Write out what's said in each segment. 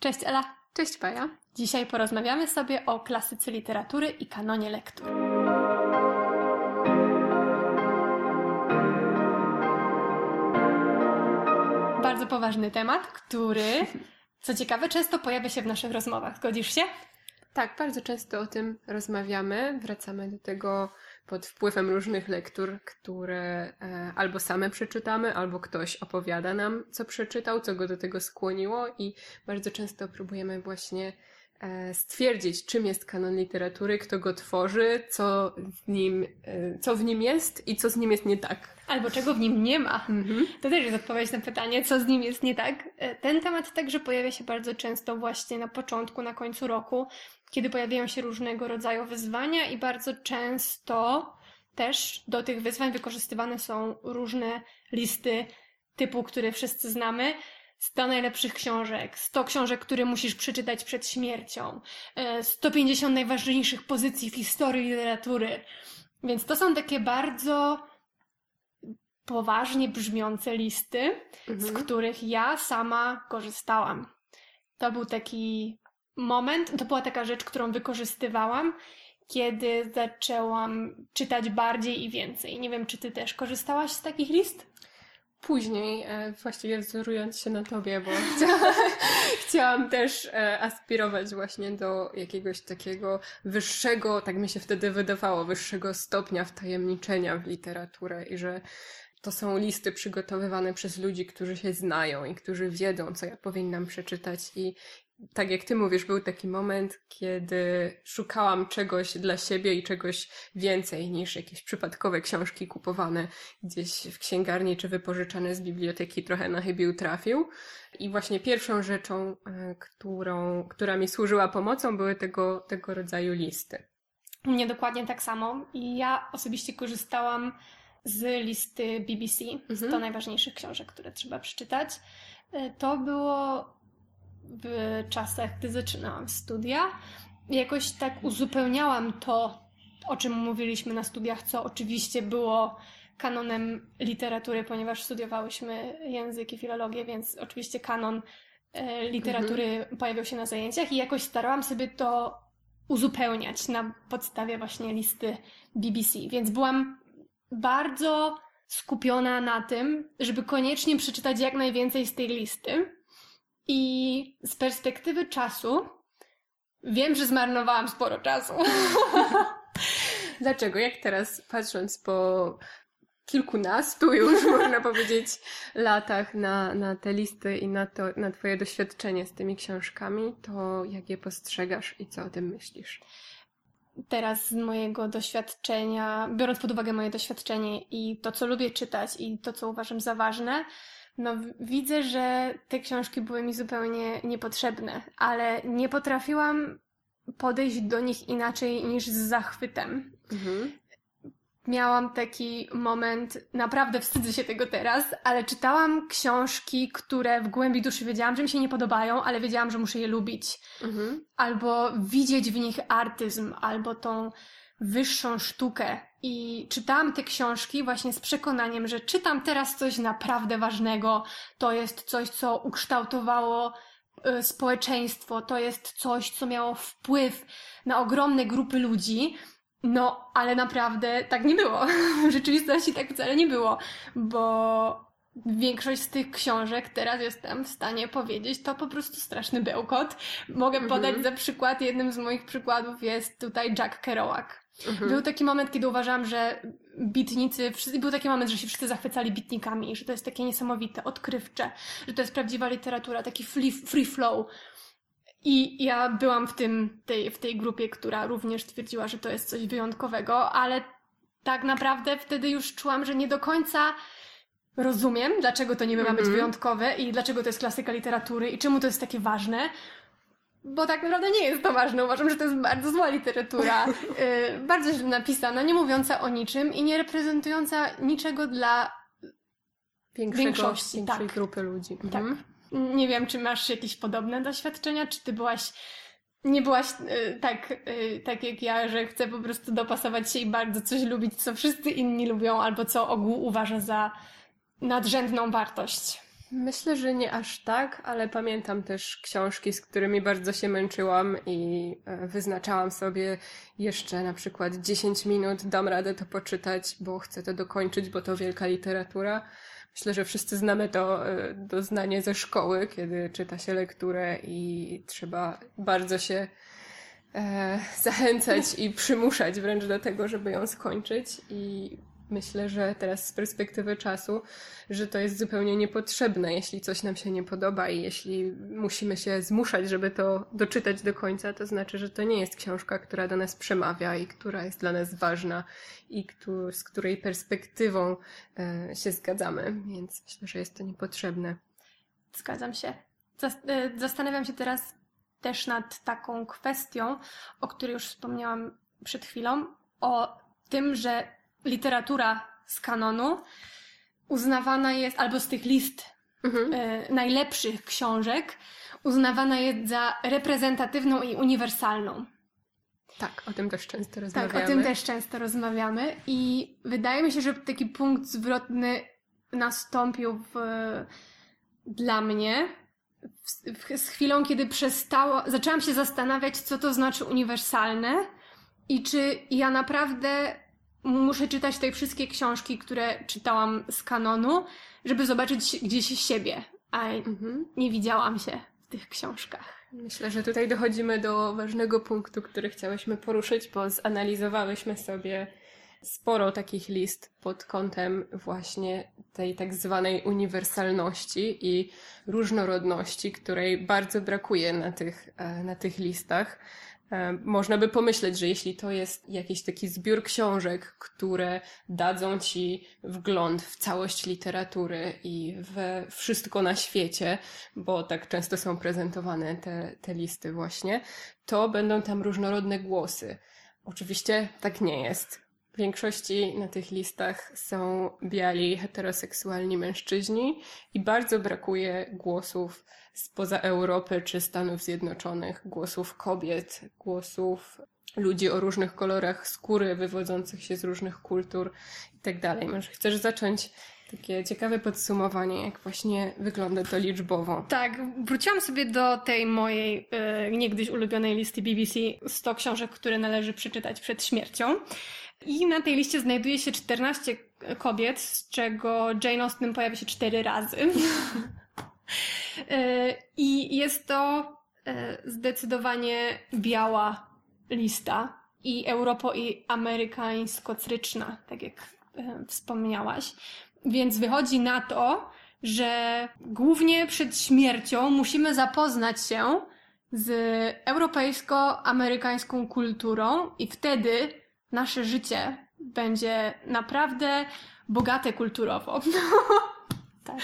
Cześć Ela. Cześć Paja. Dzisiaj porozmawiamy sobie o klasyce literatury i kanonie lektur. Bardzo poważny temat, który, co ciekawe, często pojawia się w naszych rozmowach. Zgodzisz się? Tak, bardzo często o tym rozmawiamy. Wracamy do tego pod wpływem różnych lektur, które e, albo same przeczytamy, albo ktoś opowiada nam, co przeczytał, co go do tego skłoniło, i bardzo często próbujemy właśnie stwierdzić, czym jest kanon literatury, kto go tworzy, co w nim, e, co w nim jest i co z nim jest nie tak. Albo czego w nim nie ma. Mhm. To też jest odpowiedź na pytanie, co z nim jest nie tak. E, Ten temat także pojawia się bardzo często właśnie na początku, na końcu roku, kiedy pojawiają się różnego rodzaju wyzwania i bardzo często też do tych wyzwań wykorzystywane są różne listy typu, które wszyscy znamy. 100 najlepszych książek, 100 książek, które musisz przeczytać przed śmiercią, e, 150 najważniejszych pozycji w historii literatury. Więc to są takie bardzo poważnie brzmiące listy, z Mhm. których ja sama korzystałam. To był taki moment, to była taka rzecz, którą wykorzystywałam, kiedy zaczęłam czytać bardziej i więcej. Nie wiem, czy ty też korzystałaś z takich list? Później, e, właściwie wzorując się na tobie, bo chciałam, chciałam też e, aspirować właśnie do jakiegoś takiego wyższego, tak mi się wtedy wydawało, wyższego stopnia wtajemniczenia w literaturę i że to są listy przygotowywane przez ludzi, którzy się znają i którzy wiedzą, co ja powinnam przeczytać i tak jak ty mówisz, był taki moment, kiedy szukałam czegoś dla siebie i czegoś więcej niż jakieś przypadkowe książki kupowane gdzieś w księgarni czy wypożyczane z biblioteki trochę na chybił trafił. I właśnie pierwszą rzeczą, e, którą, która mi służyła pomocą, były tego, tego rodzaju listy. U mnie dokładnie tak samo. I ja osobiście korzystałam z listy BBC, 100 Mhm. najważniejszych książek, które trzeba przeczytać. E, To było w czasach, gdy zaczynałam studia. Jakoś tak uzupełniałam to, o czym mówiliśmy na studiach, co oczywiście było kanonem literatury, ponieważ studiowałyśmy język i filologię, więc oczywiście kanon e, literatury pojawiał się na zajęciach i jakoś starałam sobie to uzupełniać na podstawie właśnie listy BBC. Więc byłam bardzo skupiona na tym, żeby koniecznie przeczytać jak najwięcej z tej listy. I z perspektywy czasu wiem, że zmarnowałam sporo czasu. Dlaczego? Jak teraz, patrząc po kilkunastu już, można powiedzieć, latach na, na te listy i na, to, na twoje doświadczenie z tymi książkami, to jak je postrzegasz i co o tym myślisz? Teraz z mojego doświadczenia, biorąc pod uwagę moje doświadczenie i to, co lubię czytać i to, co uważam za ważne, no widzę, że te książki były mi zupełnie niepotrzebne, ale nie potrafiłam podejść do nich inaczej niż z zachwytem. Mhm. Miałam taki moment, naprawdę wstydzę się tego teraz, ale czytałam książki, które w głębi duszy wiedziałam, że mi się nie podobają, ale wiedziałam, że muszę je lubić. Mhm. Albo widzieć w nich artyzm, albo tą wyższą sztukę. I czytałam te książki właśnie z przekonaniem, że czytam teraz coś naprawdę ważnego. To jest coś, co ukształtowało y, społeczeństwo, to jest coś, co miało wpływ na ogromne grupy ludzi. No, ale naprawdę tak nie było. W rzeczywistości tak wcale nie było, bo większość z tych książek, teraz jestem w stanie powiedzieć, to po prostu straszny bełkot. Mogę Mhm. podać za przykład, jednym z moich przykładów jest tutaj Jack Kerouac. Mhm. Był taki moment, kiedy uważałam, że bitnicy, był taki moment, że się wszyscy zachwycali bitnikami, że to jest takie niesamowite, odkrywcze, że to jest prawdziwa literatura, taki free, free flow. I ja byłam w tym, tej, w tej grupie, która również twierdziła, że to jest coś wyjątkowego, ale tak naprawdę wtedy już czułam, że nie do końca rozumiem, dlaczego to niby ma być Mhm. wyjątkowe i dlaczego to jest klasyka literatury i czemu to jest takie ważne. Bo tak naprawdę nie jest to ważne. Uważam, że to jest bardzo zła literatura. y, bardzo źle napisana, nie mówiąca o niczym i nie reprezentująca niczego dla. Większego, Większości, większej tak. grupy ludzi. Tak. Mhm. Nie wiem, czy masz jakieś podobne doświadczenia, czy ty byłaś. Nie byłaś y, tak, y, tak jak ja, że chcę po prostu dopasować się i bardzo coś lubić, co wszyscy inni lubią, albo co ogół uważa za nadrzędną wartość. Myślę, że nie aż tak, ale pamiętam też książki, z którymi bardzo się męczyłam i e, wyznaczałam sobie jeszcze na przykład 10 minut, dam radę to poczytać, bo chcę to dokończyć, bo to wielka literatura. Myślę, że wszyscy znamy to e, doznanie ze szkoły, kiedy czyta się lekturę i trzeba bardzo się e, zachęcać i przymuszać wręcz do tego, żeby ją skończyć. I myślę, że teraz z perspektywy czasu, że to jest zupełnie niepotrzebne, jeśli coś nam się nie podoba i jeśli musimy się zmuszać, żeby to doczytać do końca, to znaczy, że to nie jest książka, która do nas przemawia i która jest dla nas ważna i z której perspektywą e, się zgadzamy, więc myślę, że jest to niepotrzebne. Zgadzam się. E, zastanawiam się teraz też nad taką kwestią, o której już wspomniałam przed chwilą, o tym, że literatura z kanonu uznawana jest, albo z tych list mhm. y, najlepszych książek, uznawana jest za reprezentatywną i uniwersalną. Tak, o tym też często rozmawiamy. Tak, o tym też często rozmawiamy i wydaje mi się, że taki punkt zwrotny nastąpił w, dla mnie w, w, z chwilą, kiedy przestało, zaczęłam się zastanawiać, co to znaczy uniwersalne i czy ja naprawdę muszę czytać te wszystkie książki, które czytałam z kanonu, żeby zobaczyć gdzieś siebie, a mhm. nie widziałam się w tych książkach. Myślę, że tutaj dochodzimy do ważnego punktu, który chciałyśmy poruszyć, bo zanalizowałyśmy sobie sporo takich list pod kątem właśnie tej tak zwanej uniwersalności i różnorodności, której bardzo brakuje na tych, e, na tych listach. E, można by pomyśleć, że jeśli to jest jakiś taki zbiór książek, które dadzą ci wgląd w całość literatury i we wszystko na świecie, bo tak często są prezentowane te, te listy właśnie, to będą tam różnorodne głosy. Oczywiście tak nie jest. W większości na tych listach są biali, heteroseksualni mężczyźni i bardzo brakuje głosów spoza Europy czy Stanów Zjednoczonych, głosów kobiet, głosów ludzi o różnych kolorach skóry, wywodzących się z różnych kultur itd. Tak Może chcesz zacząć takie ciekawe podsumowanie, jak właśnie wygląda to liczbowo. Tak, wróciłam sobie do tej mojej e, niegdyś ulubionej listy BBC 100 książek, które należy przeczytać przed śmiercią. I na tej liście znajduje się 14 kobiet, z czego Jane Austen pojawia się 4 razy. E, I jest to e, zdecydowanie biała lista i europo- i amerykańsko-cryczna, tak jak e, wspomniałaś. Więc wychodzi na to, że głównie przed śmiercią musimy zapoznać się z europejsko-amerykańską kulturą i wtedy nasze życie będzie naprawdę bogate kulturowo. tak.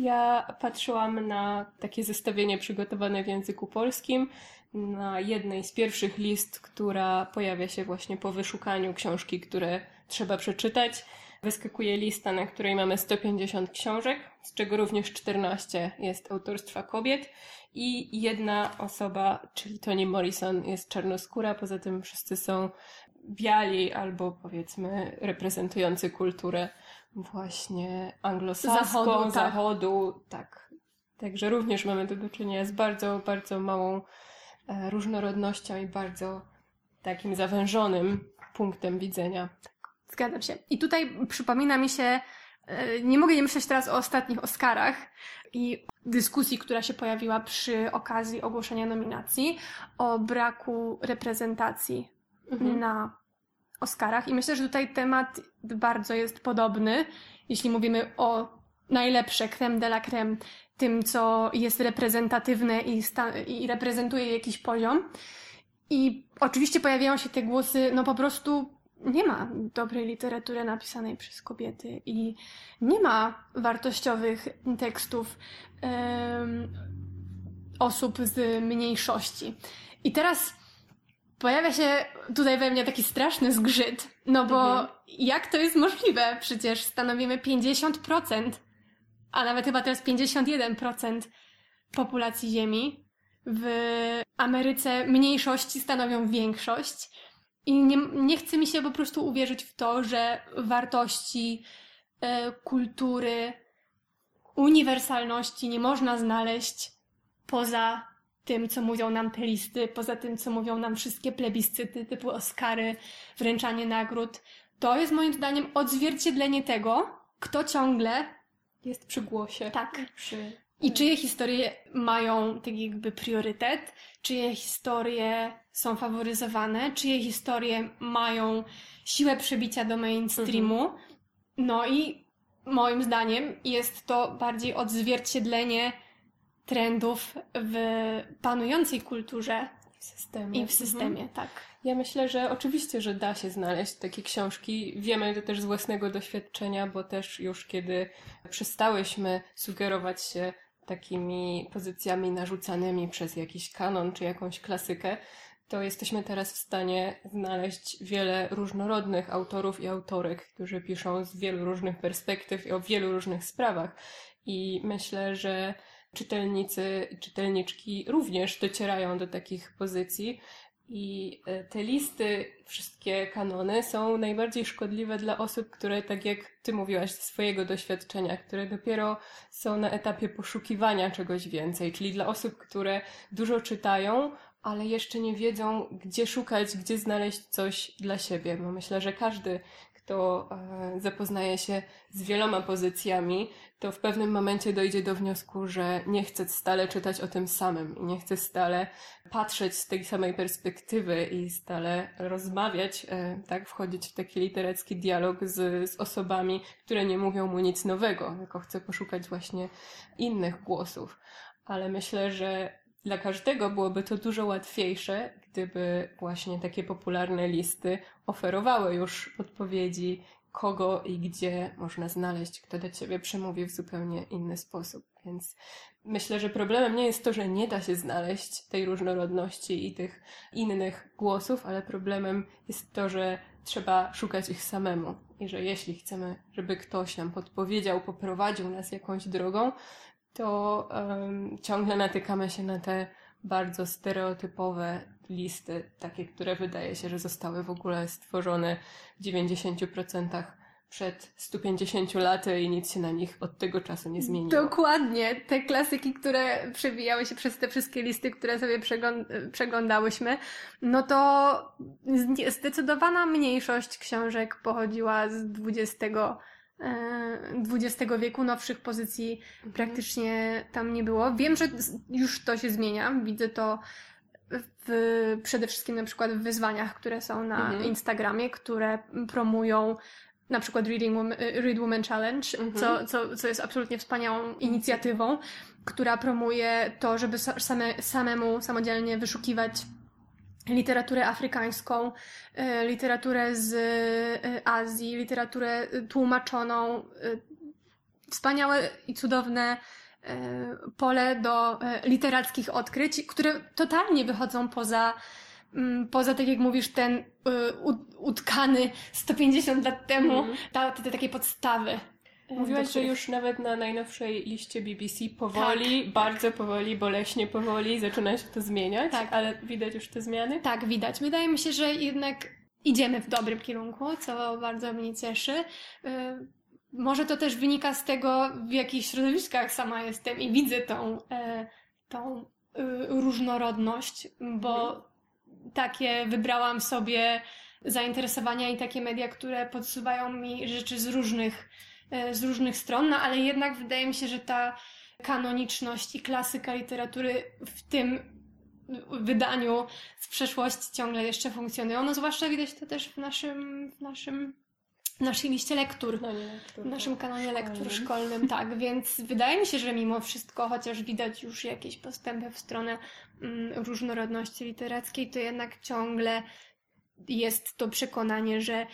Ja patrzyłam na takie zestawienie przygotowane w języku polskim, na jednej z pierwszych list, która pojawia się właśnie po wyszukaniu książki, które trzeba przeczytać. Wyskakuje lista, na której mamy 150 książek, z czego również 14 jest autorstwa kobiet i jedna osoba, czyli Toni Morrison, jest czarnoskóra, poza tym wszyscy są biali albo powiedzmy reprezentujący kulturę właśnie anglosaską, zachodu, tak. zachodu tak. Także również mamy do, do czynienia z bardzo, bardzo małą e, różnorodnością i bardzo takim zawężonym punktem widzenia. Zgadzam się. I tutaj przypomina mi się, e, nie mogę nie myśleć teraz o ostatnich Oscarach i dyskusji, która się pojawiła przy okazji ogłoszenia nominacji o braku reprezentacji mhm. na Oscarach. I myślę, że tutaj temat bardzo jest podobny, jeśli mówimy o najlepsze creme de la creme, tym, co jest reprezentatywne i, i reprezentuje jakiś poziom. I oczywiście pojawiają się te głosy, no po prostu nie ma dobrej literatury napisanej przez kobiety i nie ma wartościowych tekstów um, osób z mniejszości. I teraz pojawia się tutaj we mnie taki straszny zgrzyt, no bo mhm. jak to jest możliwe? Przecież stanowimy 50%, a nawet chyba teraz 51% populacji Ziemi. W Ameryce mniejszości stanowią większość. I nie, nie chce mi się po prostu uwierzyć w to, że wartości, e, kultury, uniwersalności nie można znaleźć poza tym, co mówią nam te listy, poza tym, co mówią nam wszystkie plebiscyty typu Oscary, wręczanie nagród. To jest moim zdaniem odzwierciedlenie tego, kto ciągle jest przy głosie. Tak. Przy... I czyje historie mają tak jakby priorytet, czyje historie są faworyzowane, czyje historie mają siłę przebicia do mainstreamu. Mhm. No i moim zdaniem jest to bardziej odzwierciedlenie trendów w panującej kulturze w systemie. i w systemie, mhm. tak. Ja myślę, że oczywiście, że da się znaleźć takie książki. Wiemy to też z własnego doświadczenia, bo też już kiedy przestałyśmy sugerować się takimi pozycjami narzucanymi przez jakiś kanon czy jakąś klasykę, to jesteśmy teraz w stanie znaleźć wiele różnorodnych autorów i autorek, którzy piszą z wielu różnych perspektyw i o wielu różnych sprawach. I myślę, że czytelnicy i czytelniczki również docierają do takich pozycji. I e, te listy, wszystkie kanony są najbardziej szkodliwe dla osób, które, tak jak ty mówiłaś ze swojego doświadczenia, które dopiero są na etapie poszukiwania czegoś więcej, czyli dla osób, które dużo czytają, ale jeszcze nie wiedzą, gdzie szukać, gdzie znaleźć coś dla siebie. Bo myślę, że każdy, kto e, zapoznaje się z wieloma pozycjami, to w pewnym momencie dojdzie do wniosku, że nie chce stale czytać o tym samym i nie chce stale patrzeć z tej samej perspektywy i stale rozmawiać, e, tak, wchodzić w taki literacki dialog z, z osobami, które nie mówią mu nic nowego, tylko chce poszukać właśnie innych głosów. Ale myślę, że dla każdego byłoby to dużo łatwiejsze, gdyby właśnie takie popularne listy oferowały już odpowiedzi, kogo i gdzie można znaleźć, kto do ciebie przemówi w zupełnie inny sposób. Więc myślę, że problemem nie jest to, że nie da się znaleźć tej różnorodności i tych innych głosów, ale problemem jest to, że trzeba szukać ich samemu. I że jeśli chcemy, żeby ktoś nam podpowiedział, poprowadził nas jakąś drogą, to um, ciągle natykamy się na te bardzo stereotypowe listy, takie, które wydaje się, że zostały w ogóle stworzone w 90% przed 150 laty i nic się na nich od tego czasu nie zmieniło. Dokładnie. Te klasyki, które przewijały się przez te wszystkie listy, które sobie przeglądałyśmy, no to zdecydowana mniejszość książek pochodziła z XX XX wieku nowszych pozycji mhm. praktycznie tam nie było. Wiem, że już to się zmienia. Widzę to w, przede wszystkim na przykład w wyzwaniach, które są na mhm. Instagramie, które promują na przykład Reading Woman, Read Woman Challenge, mhm. co, co, co jest absolutnie wspaniałą inicjatywą, która promuje to, żeby same, samemu, samodzielnie wyszukiwać literaturę afrykańską, e, literaturę z e, Azji, literaturę tłumaczoną. E, wspaniałe i cudowne pole do literackich odkryć, które totalnie wychodzą poza, mm, poza tak jak mówisz, ten utkany 150 lat temu, mm. ta, te, te takie podstawy. Mówiłaś, że już nawet na najnowszej liście BBC powoli, tak. bardzo powoli, boleśnie powoli zaczyna się to zmieniać, tak. ale widać już te zmiany? Tak, widać. Wydaje mi się, że jednak idziemy w dobrym kierunku, co bardzo mnie cieszy. Y, może to też wynika z tego, w jakich środowiskach sama jestem i widzę tą, e, tą y, różnorodność, bo mhm. takie wybrałam sobie zainteresowania i takie media, które podsuwają mi rzeczy z różnych E, z różnych stron, no ale jednak wydaje mi się, że ta kanoniczność i klasyka literatury w tym wydaniu z przeszłości ciągle jeszcze funkcjonują. No zwłaszcza widać to też w naszym, w naszym w naszej liście lektur, lektur w naszym kanonie szkolnym. lektur szkolnym, tak, więc wydaje mi się, że mimo wszystko, chociaż widać już jakieś postępy w stronę mm, różnorodności literackiej, to jednak ciągle jest to przekonanie, że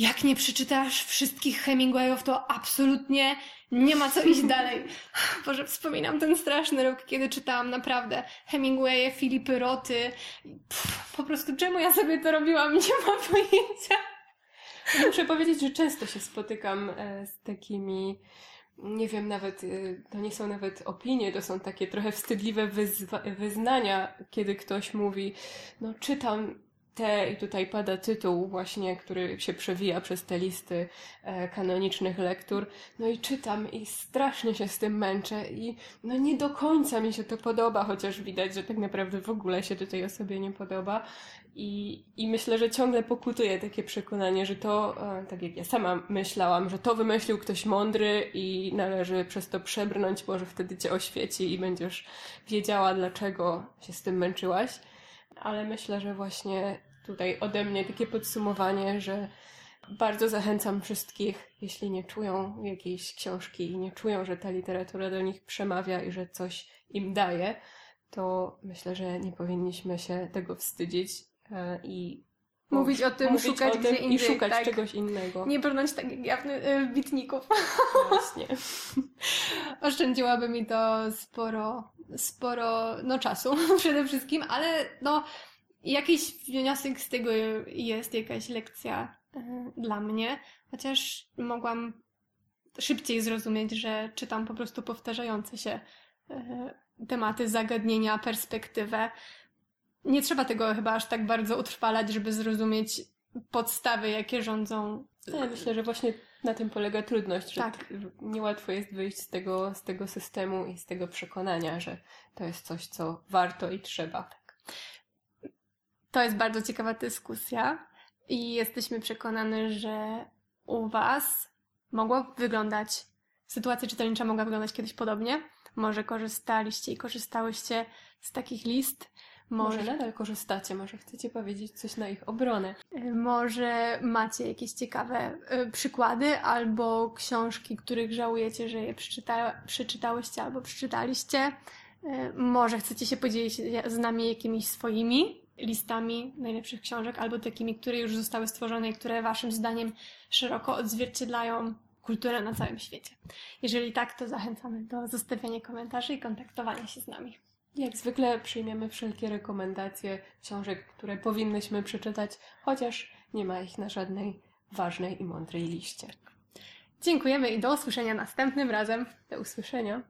jak nie przeczytasz wszystkich Hemingwayów, to absolutnie nie ma co iść dalej. Boże, wspominam ten straszny rok, kiedy czytałam naprawdę Hemingwaye, Filipy Roty. Pff, po prostu czemu ja sobie to robiłam, nie mam pojęcia. Muszę powiedzieć, że często się spotykam e, z takimi nie wiem, nawet, e, to nie są nawet opinie, to są takie trochę wstydliwe wyznania, kiedy ktoś mówi, no czytam te, i tutaj pada tytuł właśnie, który się przewija przez te listy e, kanonicznych lektur, no i czytam i strasznie się z tym męczę i no nie do końca mi się to podoba, chociaż widać, że tak naprawdę w ogóle się to tej osobie nie podoba. I, i myślę, że ciągle pokutuje takie przekonanie, że to, e, tak jak ja sama myślałam, że to wymyślił ktoś mądry i należy przez to przebrnąć, może wtedy cię oświeci i będziesz wiedziała, dlaczego się z tym męczyłaś ale myślę, że właśnie tutaj ode mnie takie podsumowanie, że bardzo zachęcam wszystkich, jeśli nie czują jakiejś książki i nie czują, że ta literatura do nich przemawia i że coś im daje, to myślę, że nie powinniśmy się tego wstydzić e, i mówić o tym, mówić szukać o tym gdzie indziej. i szukać tak. czegoś innego. Nie brnąć tak jak ja w w bitników. Właśnie. Oszczędziłaby mi to sporo, sporo no, czasu przede wszystkim, ale no jakiś wniosek z tego jest, jakaś lekcja e, dla mnie, chociaż mogłam szybciej zrozumieć, że czytam po prostu powtarzające się e, tematy, zagadnienia, perspektywę. Nie trzeba tego chyba aż tak bardzo utrwalać, żeby zrozumieć podstawy, jakie rządzą. Ja myślę, że właśnie na tym polega trudność, że Tak. niełatwo jest wyjść z tego, z tego systemu i z tego przekonania, że to jest coś, co warto i trzeba. To jest bardzo ciekawa dyskusja i jesteśmy przekonane, że u Was mogła wyglądać, sytuacja czytelnicza mogła wyglądać kiedyś podobnie. Może korzystaliście i korzystałyście z takich list. Może Może, nadal korzystacie, może chcecie powiedzieć coś na ich obronę. y, może macie jakieś ciekawe y, przykłady albo książki, których żałujecie, że je przeczyta, przeczytałyście albo przeczytaliście. Y, Może chcecie się podzielić z nami jakimiś swoimi listami najlepszych książek albo takimi, które już zostały stworzone i które Waszym zdaniem szeroko odzwierciedlają kulturę na całym świecie. Jeżeli tak, to zachęcamy do zostawiania komentarzy i kontaktowania się z nami. Jak zwykle przyjmiemy wszelkie rekomendacje książek, które powinnyśmy przeczytać, chociaż nie ma ich na żadnej ważnej i mądrej liście. Dziękujemy i do usłyszenia następnym razem. Do usłyszenia.